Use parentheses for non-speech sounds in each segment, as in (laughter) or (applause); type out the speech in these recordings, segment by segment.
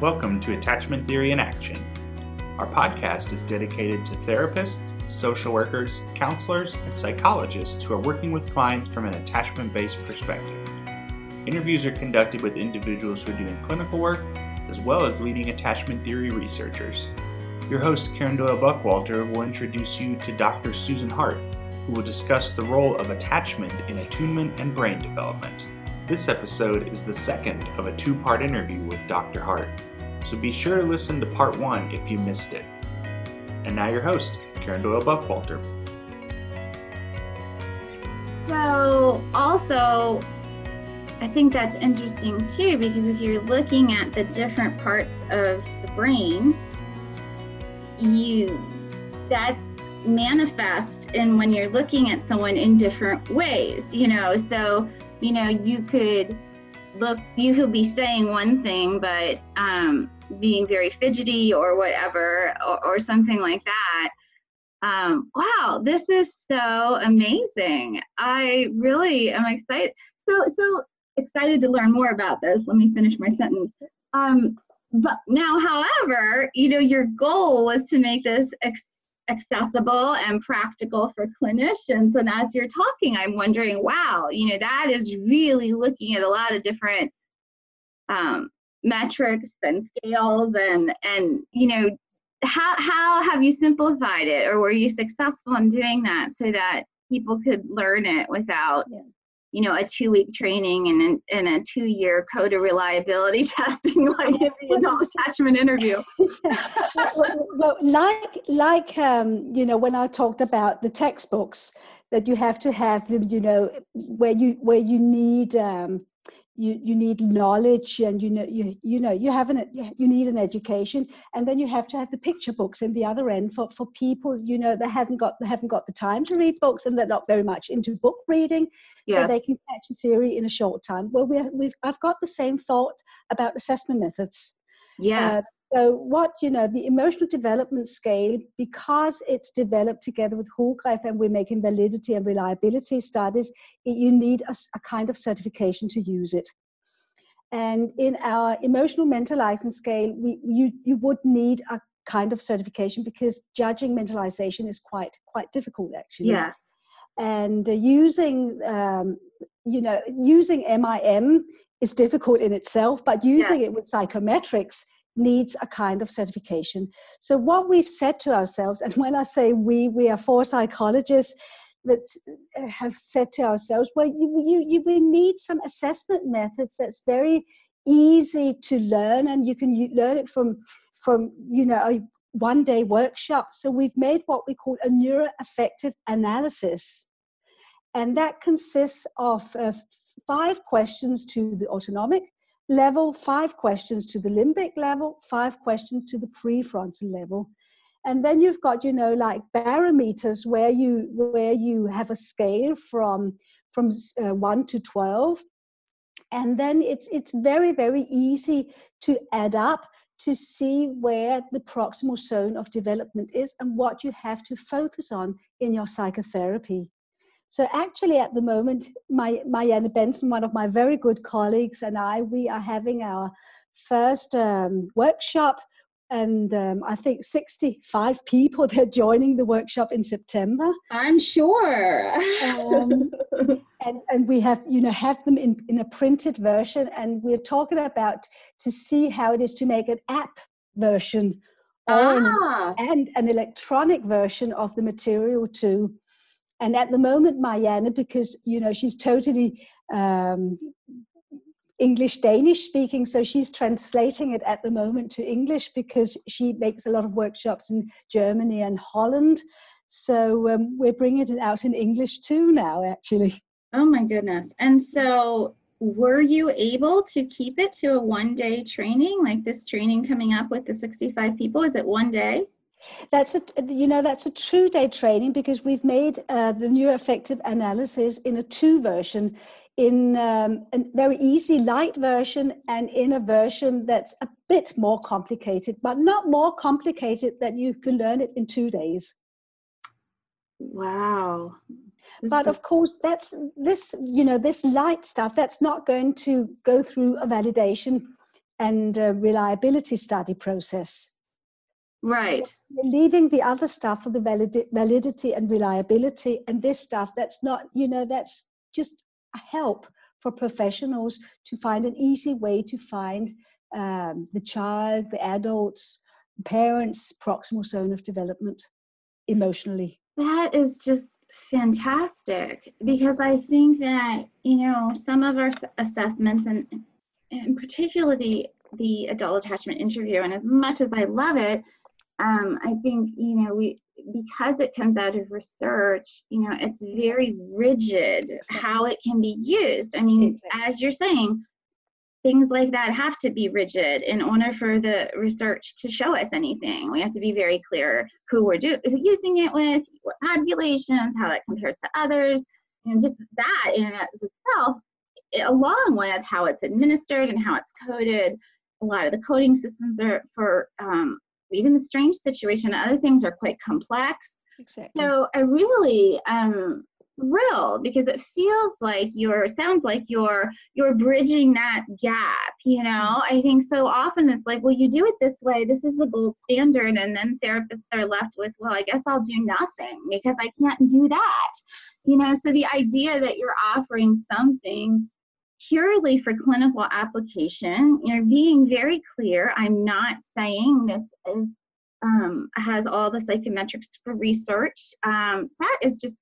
Welcome to Attachment Theory in Action. Our podcast is dedicated to therapists, social workers, counselors, and psychologists who are working with clients from an attachment based perspective. Interviews are conducted with individuals who are doing clinical work, as well as leading attachment theory researchers. Your host, Karen Doyle Buckwalter, will introduce you to Dr. Susan Hart, who will discuss the role of attachment in attunement and brain development. This episode is the second of a two part interview with Dr. Hart, so be sure to listen to part one if you missed it. And now, your host, Karen Doyle Buckwalter. So, also, I think that's interesting too because if you're looking at the different parts of the brain, you that's manifest in when you're looking at someone in different ways, you know. So, you know, you could look, you could be saying one thing, but um, being very fidgety or whatever, or, or something like that. Um, wow, this is so amazing. I really am excited. So, so excited to learn more about this. Let me finish my sentence. Um, but now, however, you know, your goal is to make this accessible and practical for clinicians. And as you're talking, I'm wondering, wow, you know, that is really looking at a lot of different um, metrics and scales and and you know how how have you simplified it or were you successful in doing that so that people could learn it without yeah you know, a two week training and, and a two year code of reliability (laughs) testing like in the adult attachment interview. (laughs) well, like, like um, you know, when I talked about the textbooks, that you have to have them, you know, where you where you need um, you you need knowledge and you know you you know you have an you need an education. And then you have to have the picture books in the other end for for people you know that hasn't got they haven't got the time to read books and they're not very much into book reading. Yes. so they can catch a theory in a short time. Well we we've i've got the same thought about assessment methods. Yes. Uh, so what, you know, the emotional development scale, because it's developed together with Hoogreff and we're making validity and reliability studies, you need a, a, kind of certification to use it. And in our emotional mentalizing scale, we, you, you would need a kind of certification because judging mentalization is quite, quite difficult actually. Yes. And uh, using, um, you know, using MIM is difficult in itself, but using yes. it with psychometrics needs a kind of certification. So what we've said to ourselves, and when I say we, we are four psychologists that have said to ourselves, well, you, you, you we need some assessment methods that's very easy to learn, and you can learn it from from you know a one day workshop. So we've made what we call a neuroaffective analysis, and that consists of uh, five questions to the autonomic level, five questions to the limbic level, five questions to the prefrontal level. And then you've got, you know, like barometers where you where you have a scale from from uh, one to twelve, and then it's it's very very easy to add up to see where the proximal zone of development is and what you have to focus on in your psychotherapy. So actually, at the moment, my Marianne Bentzen, one of my very good colleagues, and I, we are having our first um, workshop, and um, I think 65 people (laughs) they're joining the workshop in September. I'm sure. um, and and we have you know have them in in a printed version, and we're talking about to see how it is to make an app version ah. and an electronic version of the material too and at the moment marianne because you know she's totally um, english danish speaking so she's translating it at the moment to english because she makes a lot of workshops in germany and holland. So um, we're bringing it out in english too now actually. Oh my goodness. And so were you able to keep it to a one day training? Like this training coming up with the 65 people is it one day that's a you know that's a two day training because we've made uh, the neuroaffective analysis in a two version, in um, a very easy light version and in a version that's a bit more complicated, but not more complicated that you can learn it in two days. Wow. But of course, that's this, you know, this light stuff, that's not going to go through a validation and uh, reliability study process. Right. So leaving the other stuff for the valid- validity and reliability, and this stuff that's not, you know, that's just a help for professionals to find an easy way to find um, the child, the adults, parents' proximal zone of development emotionally. That is just fantastic because I think that, you know, some of our assessments and, and particularly the adult attachment interview, and as much as I love it, um, I think, you know, we, because it comes out of research, you know, it's very rigid how it can be used. I mean, exactly. as you're saying, things like that have to be rigid in order for the research to show us anything. We have to be very clear who we're do- who using it with, what populations, how that compares to others, and just that in itself, along with how it's administered and how it's coded. A lot of the coding systems are for um, even the strange situation. Other things are quite complex. Exactly. So I really um, thrilled because it feels like you're sounds like you're you're bridging that gap you know i think so often it's like well you do it this way this is the gold standard and then therapists are left with well i guess i'll do nothing because i can't do that you know so the idea that you're offering something purely for clinical application you're being very clear i'm not saying this is um, has all the psychometrics for research um, that is just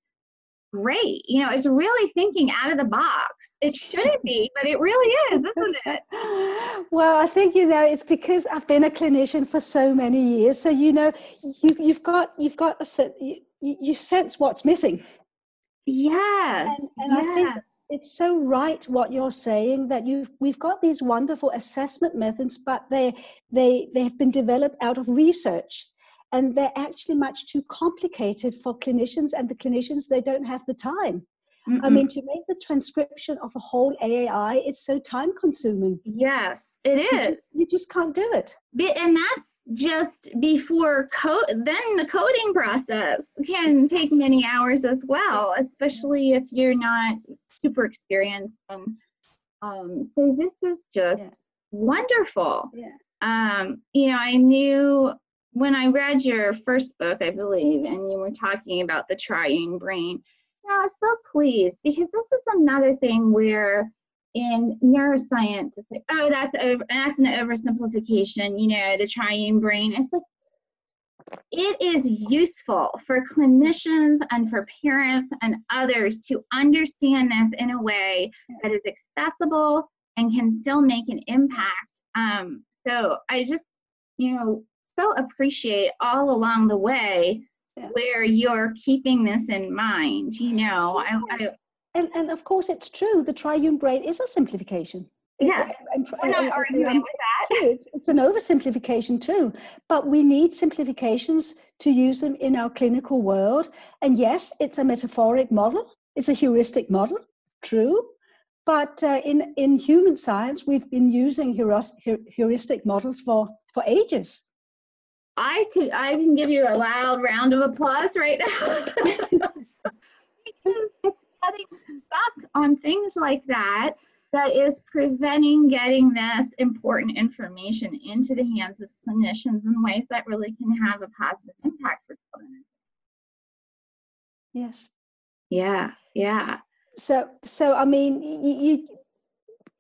great. You know, it's really thinking out of the box. It shouldn't be, but it really is, isn't it? (laughs) well, I think you know it's because I've been a clinician for so many years. So you know, you you've got you've got a you, you sense what's missing. Yes, and, and yes. I think it's so right what you're saying that you've we've got these wonderful assessment methods, but they they they have been developed out of research and they're actually much too complicated for clinicians and the clinicians they don't have the time Mm-mm. I mean, to make the transcription of a whole AAI, it's so time consuming. Yes, it is. You just, you just can't do it. And that's just before code. Then the coding process can take many hours as well, especially if you're not super experienced. And um, so this is just yeah. wonderful. Yeah. Um, you know, I knew when I read your first book, I believe, and you were talking about the triune brain, I was so pleased because this is another thing where in neuroscience it's like, oh, that's over, that's an oversimplification. You know, the triune brain. It's like it is useful for clinicians and for parents and others to understand this in a way that is accessible and can still make an impact. Um, so I just, you know, so appreciate all along the way where you're keeping this in mind. You know, I, I, and and of course it's true. The triune brain is a simplification. Yeah, and, we're not arguing with that. (laughs) It's, it's an oversimplification too, but we need simplifications to use them in our clinical world. And yes, it's a metaphoric model. It's a heuristic model. True, but uh, in in human science, we've been using heuristic models for for ages. I could I can give you a loud round of applause right now. (laughs) (laughs) getting stuck on things like that that is preventing getting this important information into the hands of clinicians in ways that really can have a positive impact for children. Yes. Yeah, yeah. So so I mean you, you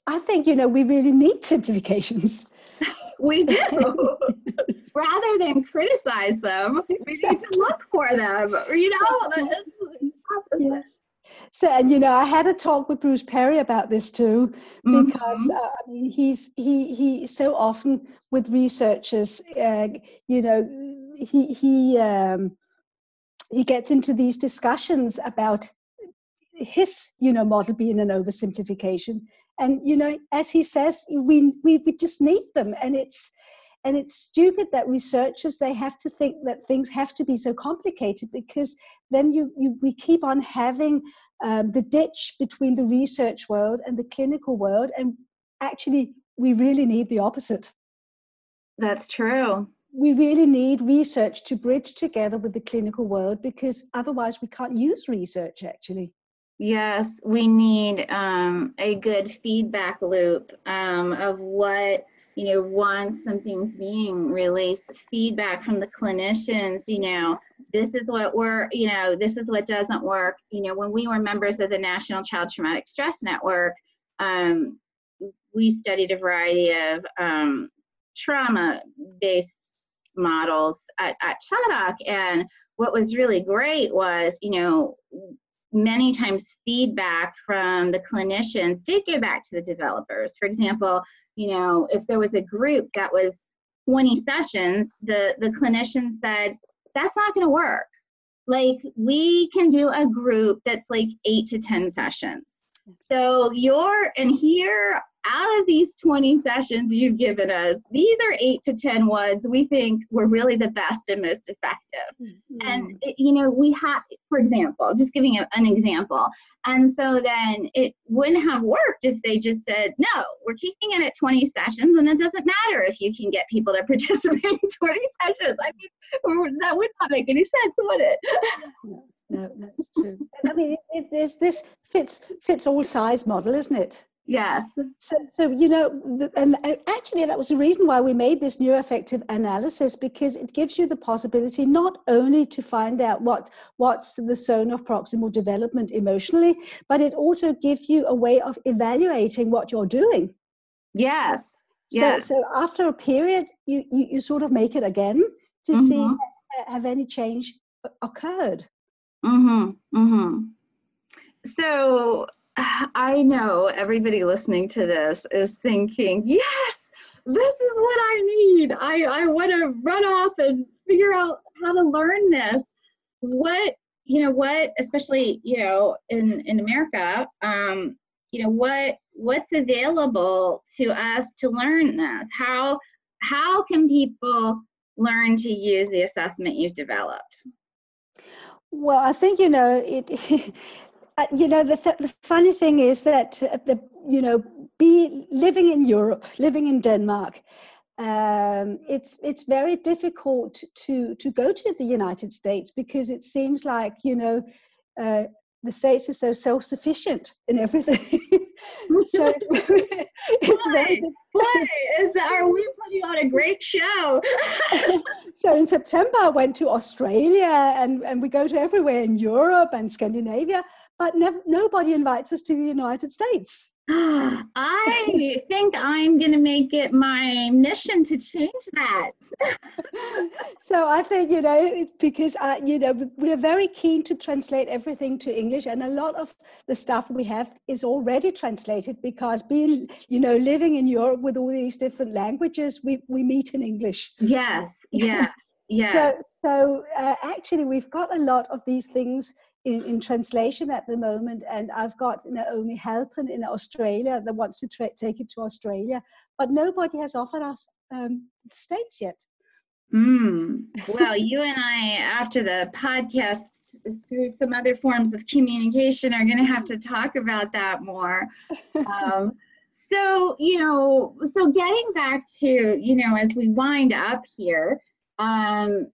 I think you know we really need simplifications. (laughs) we do. (laughs) Rather than criticize them, we need to look for them. You know, yes. So, and you know, I had a talk with Bruce Perry about this too, because mm-hmm. uh, I mean, he's he he so often with researchers, uh, you know, he he um, he gets into these discussions about his you know model being an oversimplification and you know as he says we we, we just need them and it's and it's stupid that researchers they have to think that things have to be so complicated because then you, you we keep on having um, the ditch between the research world and the clinical world. And actually we really need the opposite. That's true. We really need research to bridge together with the clinical world because otherwise we can't use research actually. Yes, we need um, a good feedback loop um, of what you know, once something's being released, feedback from the clinicians, you know, this is what we're, you know, this is what doesn't work. You know, when we were members of the National Child Traumatic Stress Network, um, we studied a variety of um, trauma based models at, at Chaddock. And what was really great was, you know, many times feedback from the clinicians did go back to the developers. For example, you know, if there was a group that was 20 sessions, the, the clinician said, that's not going to work. Like, we can do a group that's like eight to 10 sessions. So you're, and here out of these 20 sessions you've given us, these are eight to 10 ones we think were really the best and most effective. Mm-hmm. And, it, you know, we have, for example, just giving an example. And so then it wouldn't have worked if they just said, no, we're keeping it at 20 sessions and it doesn't matter if you can get people to (laughs) participate in 20 sessions. I mean, that would not make any sense, would it? no, that's true. I mean, it, it, this fits fits all size model, isn't it? Yes. So, so you know, and actually, that was the reason why we made this neuroaffective analysis because it gives you the possibility not only to find out what what's the zone of proximal development emotionally, but it also gives you a way of evaluating what you're doing. Yes. So, yes. so after a period, you, you, you sort of make it again to mm-hmm. see have any change occurred. Mm-hmm. Mm-hmm. So (sighs) I know everybody listening to this is thinking, yes, this is what I need. I, I want to run off and figure out how to learn this. What, you know, what, especially, you know, in, in America, um, you know, what, what's available to us to learn this? How, how can people learn to use the assessment you've developed? Well, I think, you know, it, (laughs) you know, the, th- the funny thing is that uh, the you know, be living in Europe, living in Denmark, um, it's it's very difficult to to go to the United States because it seems like you know uh, the states are so self-sufficient in everything. (laughs) so it's (laughs) very, it's very. Is that, are we putting on a great show? (laughs) so in September, I went to Australia, and and we go to everywhere in Europe and Scandinavia but nobody invites us to the United States. (gasps) I think I'm going to make it my mission to change that. (laughs) so I think, you know, because, uh, you know, we're very keen to translate everything to English, and a lot of the stuff we have is already translated because being, you know, living in Europe with all these different languages, we, we meet in English. Yes, yes. Yeah. (laughs) So, so uh, actually, we've got a lot of these things in, in translation at the moment, and I've got Naomi Halpin in Australia that wants to tra- take it to Australia, but nobody has offered us um, the states yet. Mm. Well, you and I, after the podcast, through some other forms of communication, are going to have to talk about that more. (laughs) Um, so, you know, so getting back to, you know, as we wind up here, um,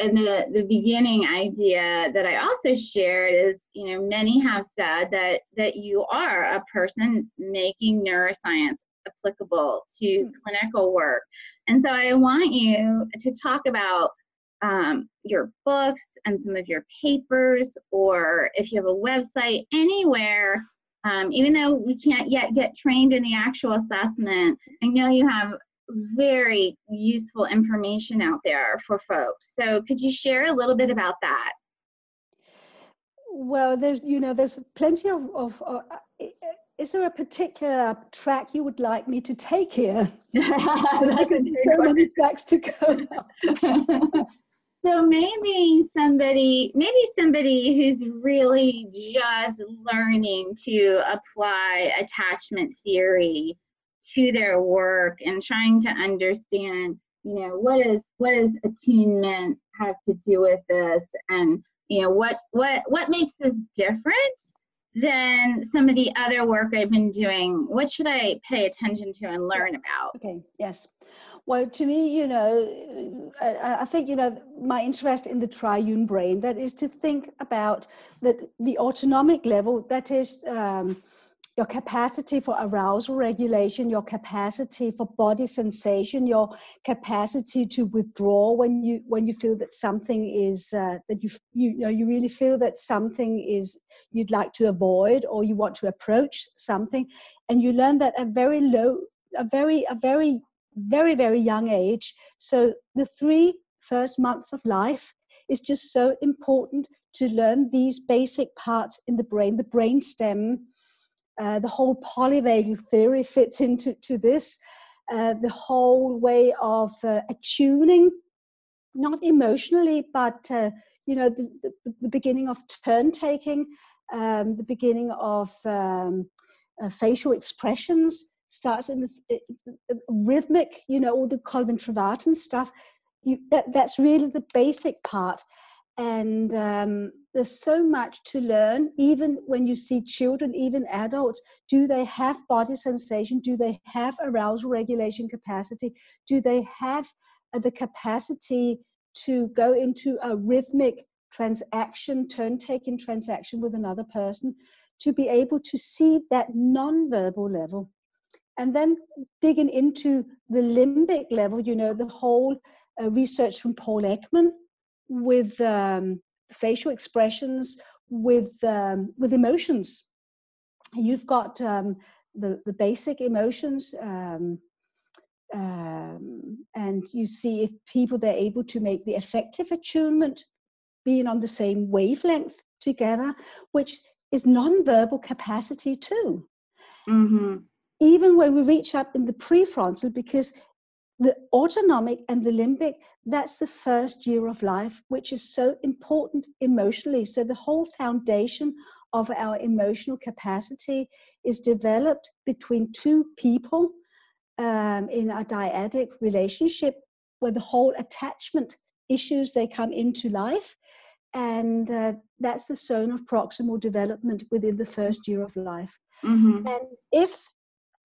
and the, the beginning idea that I also shared is, you know, many have said that that you are a person making neuroscience applicable to hmm. clinical work. And so I want you to talk about um, your books and some of your papers, or if you have a website anywhere, um, even though we can't yet get trained in the actual assessment, I know you have very useful information out there for folks. So could you share a little bit about that? Well, there's you know there's plenty of, of uh, is there a particular track you would like me to take here? (laughs) (laughs) so many tracks to go. (laughs) so maybe somebody, maybe somebody who's really just learning to apply attachment theory to their work and trying to understand you know what is what does attunement have to do with this? And you know what what what makes this different than some of the other work i've been doing? What should i pay attention to and learn about? Okay yes. Well to me you know i, I think you know my interest in the triune brain that is to think about that the autonomic level that is um, your capacity for arousal regulation, your capacity for body sensation, your capacity to withdraw when you when you feel that something is uh, that you, you know you really feel that something is you'd like to avoid or you want to approach something, and you learn that at very low, a very a very very very young age. So the three first months of life is just so important to learn these basic parts in the brain, the brain stem uh, the whole polyvagal theory fits into to this. Uh, the whole way of uh, attuning, not emotionally, but uh, you know, the, the, the, beginning of turn taking, um, the beginning of um, uh, facial expressions starts in the, rhythmic, you know, all the Colwyn Trevarthen stuff. You, that, that's really the basic part and um, there's so much to learn even when you see children even adults. Do they have body sensation? Do they have arousal regulation capacity? Do they have uh, the capacity to go into a rhythmic transaction turn taking transaction with another person to be able to see that non-verbal level? And then digging into the limbic level you know the whole uh, research from paul ekman with um, facial expressions, with um, with emotions. You've got um, the the basic emotions, um, um, and you see if people they're able to make the affective attunement, being on the same wavelength together, which is non-verbal capacity too. Mm-hmm. Even when we reach up in the prefrontal, because the autonomic and the limbic, that's the first year of life, which is so important emotionally. So the whole foundation of our emotional capacity is developed between two people um, in a dyadic relationship where the whole attachment issues they come into life and uh, that's the zone of proximal development within the first year of life mm-hmm. and if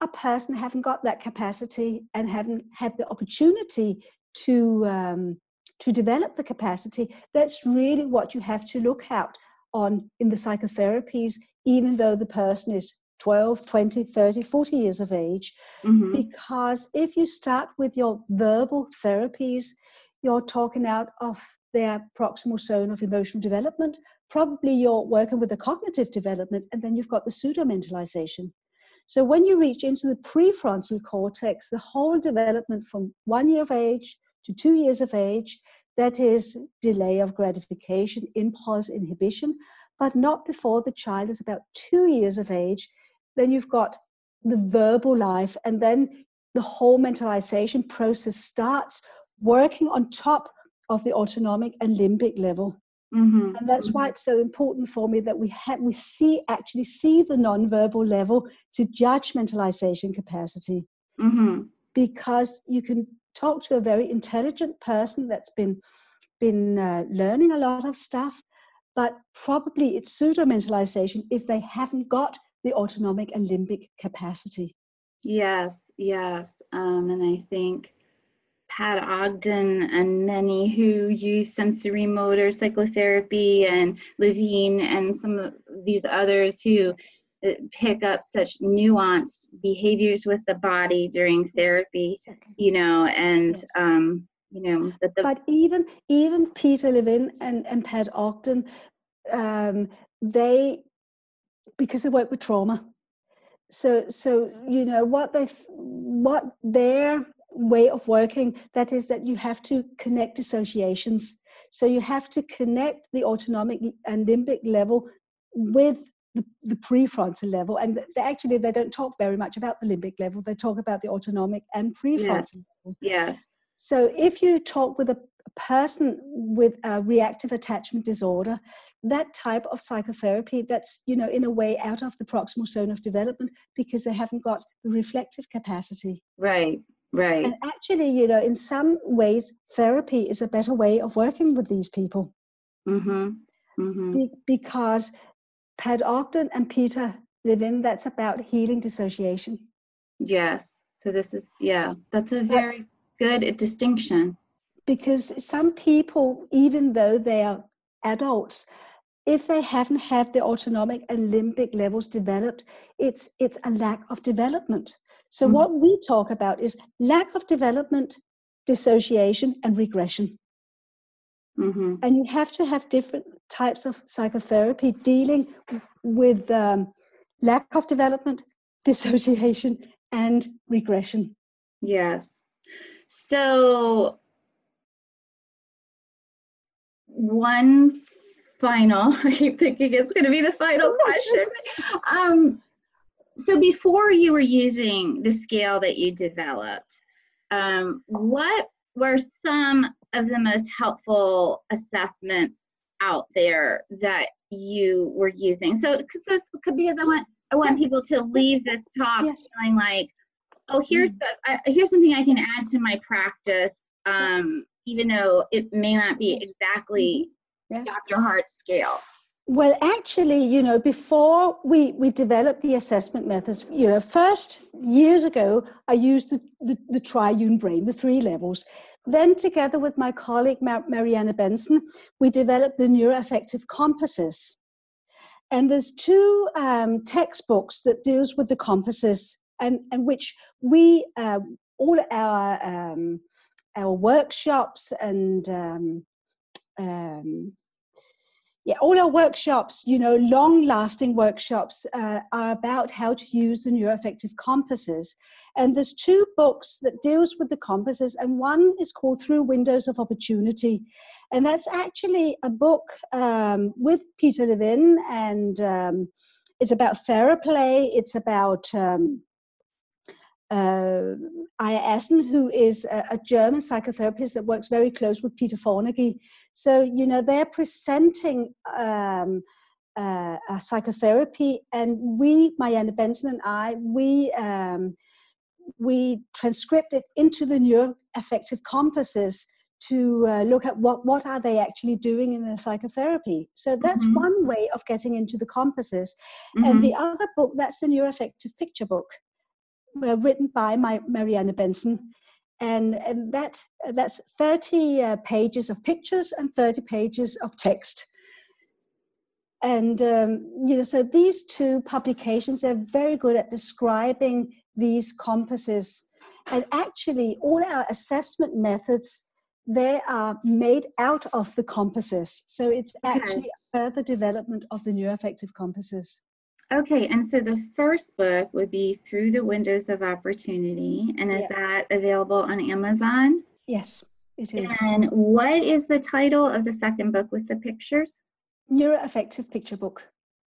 a person haven't got that capacity and haven't had the opportunity to um, to develop the capacity that's really what you have to look out on in the psychotherapies even though the person is 12 20 30 40 years of age mm-hmm. because if you start with your verbal therapies you're talking out of their proximal zone of emotional development probably you're working with the cognitive development and then you've got the pseudo mentalization so when you reach into the prefrontal cortex, the whole development from one year of age to two years of age, that is delay of gratification, impulse inhibition, but not before the child is about two years of age. Then you've got the verbal life, and then the whole mentalization process starts working on top of the autonomic and limbic level. Mm-hmm. And that's why it's so important for me that we have we see actually see the nonverbal level to judgmentalization capacity. Mm-hmm. Because you can talk to a very intelligent person that's been been uh, learning a lot of stuff, but probably it's pseudo mentalization if they haven't got the autonomic and limbic capacity. Yes, yes, um, and I think Pat Ogden and many who use sensory motor psychotherapy and Levine and some of these others who uh, pick up such nuanced behaviors with the body during therapy, you know, and um, you know that the but even even Peter Levine and, and Pat Ogden, um, they because they work with trauma. So so you know what they what their way of working that is that you have to connect associations. So you have to connect the autonomic and limbic level with the, the prefrontal level. And they, actually they don't talk very much about the limbic level. They talk about the autonomic and prefrontal yes. level. Yes. So if you talk with a person with a reactive attachment disorder that type of psychotherapy that's you know in a way out of the proximal zone of development because they haven't got the reflective capacity. Right Right. And actually, you know, in some ways, therapy is a better way of working with these people. Mm-hmm. Mm-hmm. Be- because Pat Ogden and Peter Levine, that's about healing dissociation. Yes. So this is, yeah, that's a very good distinction. Because some people, even though they are adults, if they haven't had the autonomic and limbic levels developed, it's it's a lack of development. So mm-hmm. what we talk about is lack of development, dissociation, and regression. Mm-hmm. And you have to have different types of psychotherapy dealing with um, lack of development, (laughs) dissociation, and regression. Yes. So, one final, (laughs) I keep thinking it's going to be the final (laughs) question. Um, so, before you were using the scale that you developed, um, what were some of the most helpful assessments out there that you were using? So, because this could because I want I want people to leave this talk yes. feeling like, oh, here's mm. the, I, here's something I can add to my practice, um, even though it may not be exactly yes. Dr. Hart's scale. Well, actually, you know, before we, we developed the assessment methods, you know, first years ago, I used the, the, the triune brain, the three levels. Then, together with my colleague Mar- Marianne Bentzen, we developed the neuroaffective compasses. And there's two um, textbooks that deals with the compasses, and, and which we uh, all our um, our workshops and um, um yeah, all our workshops, you know, long lasting workshops uh, are about how to use the neuroaffective compasses. And there's two books that deals with the compasses, and one is called Through Windows of Opportunity. And that's actually a book um, with Peter Levine, and um, it's about theraplay, it's about um, uh, Aya Assen, who is a, a, German psychotherapist that works very close with Peter Fonagy. So, you know, they're presenting um, uh, psychotherapy, and we, Marianne Bentzen and I, we um, we transcript it into the neuroaffective compasses to uh, look at what what are they actually doing in the psychotherapy. So that's mm-hmm. one way of getting into the compasses. Mm-hmm. And the other book, that's the neuroaffective picture book uh, written by my Marianne Bentzen. And, and that that's 30 uh, pages of pictures and 30 pages of text. And um, you know, so these two publications they're very good at describing these compasses. And actually, all our assessment methods they are made out of the compasses. So it's actually a further development of the neuroaffective compasses. Okay, and so the first book would be Through the Windows of Opportunity, and is yeah. that available on Amazon? Yes, it is. And what is the title of the second book with the pictures? Neuroaffective Picture Book.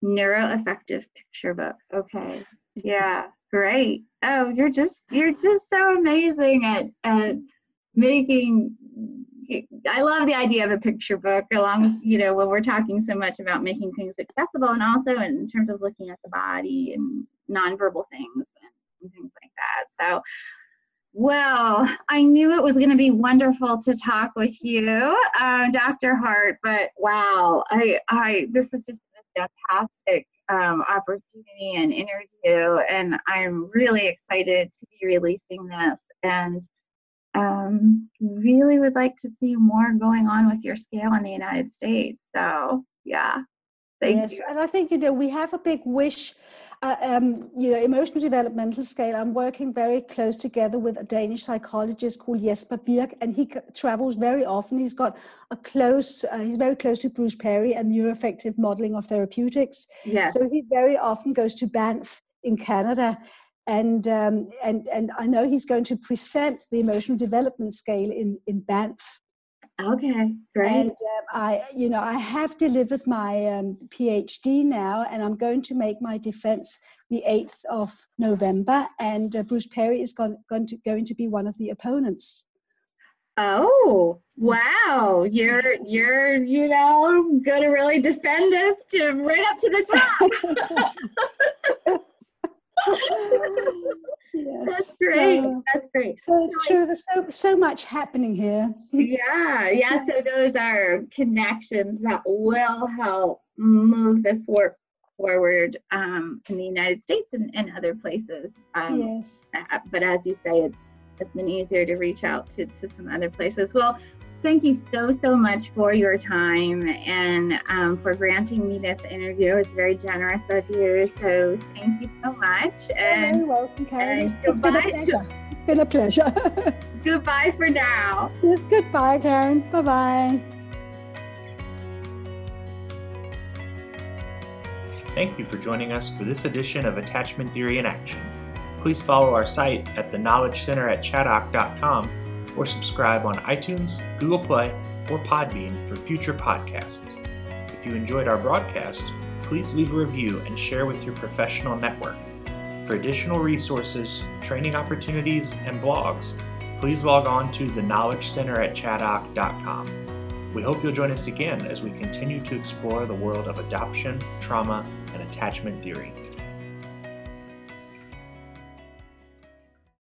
Neuroaffective Picture Book. Okay. (laughs) Yeah, great. Oh, you're just you're just so amazing at at making I love the idea of a picture book along, you know, when we're talking so much about making things accessible and also in terms of looking at the body and nonverbal things and things like that. So, well, I knew it was going to be wonderful to talk with you, uh, Dr. Hart, but wow, I, I, this is just a fantastic um, opportunity and interview, and I'm really excited to be releasing this. And um, really would like to see more going on with your scale in the United States. So, yeah. Thank yes, you. and I think you know we have a big wish. Uh, um, you know, emotional developmental scale. I'm working very close together with a Danish psychologist called Jesper Birk, and he c- travels very often. He's got a close. Uh, he's very close to Bruce Perry and neuroaffective modeling of therapeutics. Yeah. So he very often goes to Banff in Canada, and um, and and I know he's going to present the emotional development scale in in Banff. Okay, great. And um, I, you know, I have delivered my um, PhD now, and I'm going to make my defense the 8th of November, and uh, Bruce Perry is going, going to going to be one of the opponents. Oh, wow. You're you're, you know, gonna really defend this to right up to the top. (laughs) (laughs) yes. That's great. So, That's great. So it's so true. There's so so much happening here. (laughs) yeah, yeah. So those are connections that will help move this work forward um, in the United States and, and other places. Um, yes. But as you say, it's it's been easier to reach out to, to some other places. Well, thank you so, so much for your time and um, for granting me this interview. It was very generous of you. So thank you so much. And, You're welcome, Karen. And it's been a pleasure. It's been a pleasure. (laughs) goodbye for now. Yes, goodbye, Karen. Bye bye. Thank you for joining us for this edition of Attachment Theory in Action. Please follow our site at the Knowledge Center at chaddock.com or subscribe on iTunes, Google Play, or Podbean for future podcasts. If you enjoyed our broadcast, please leave a review and share with your professional network. For additional resources, training opportunities, and blogs, please log on to the Knowledge Center at chaddock.com. We hope you'll join us again as we continue to explore the world of adoption, trauma, and attachment theory.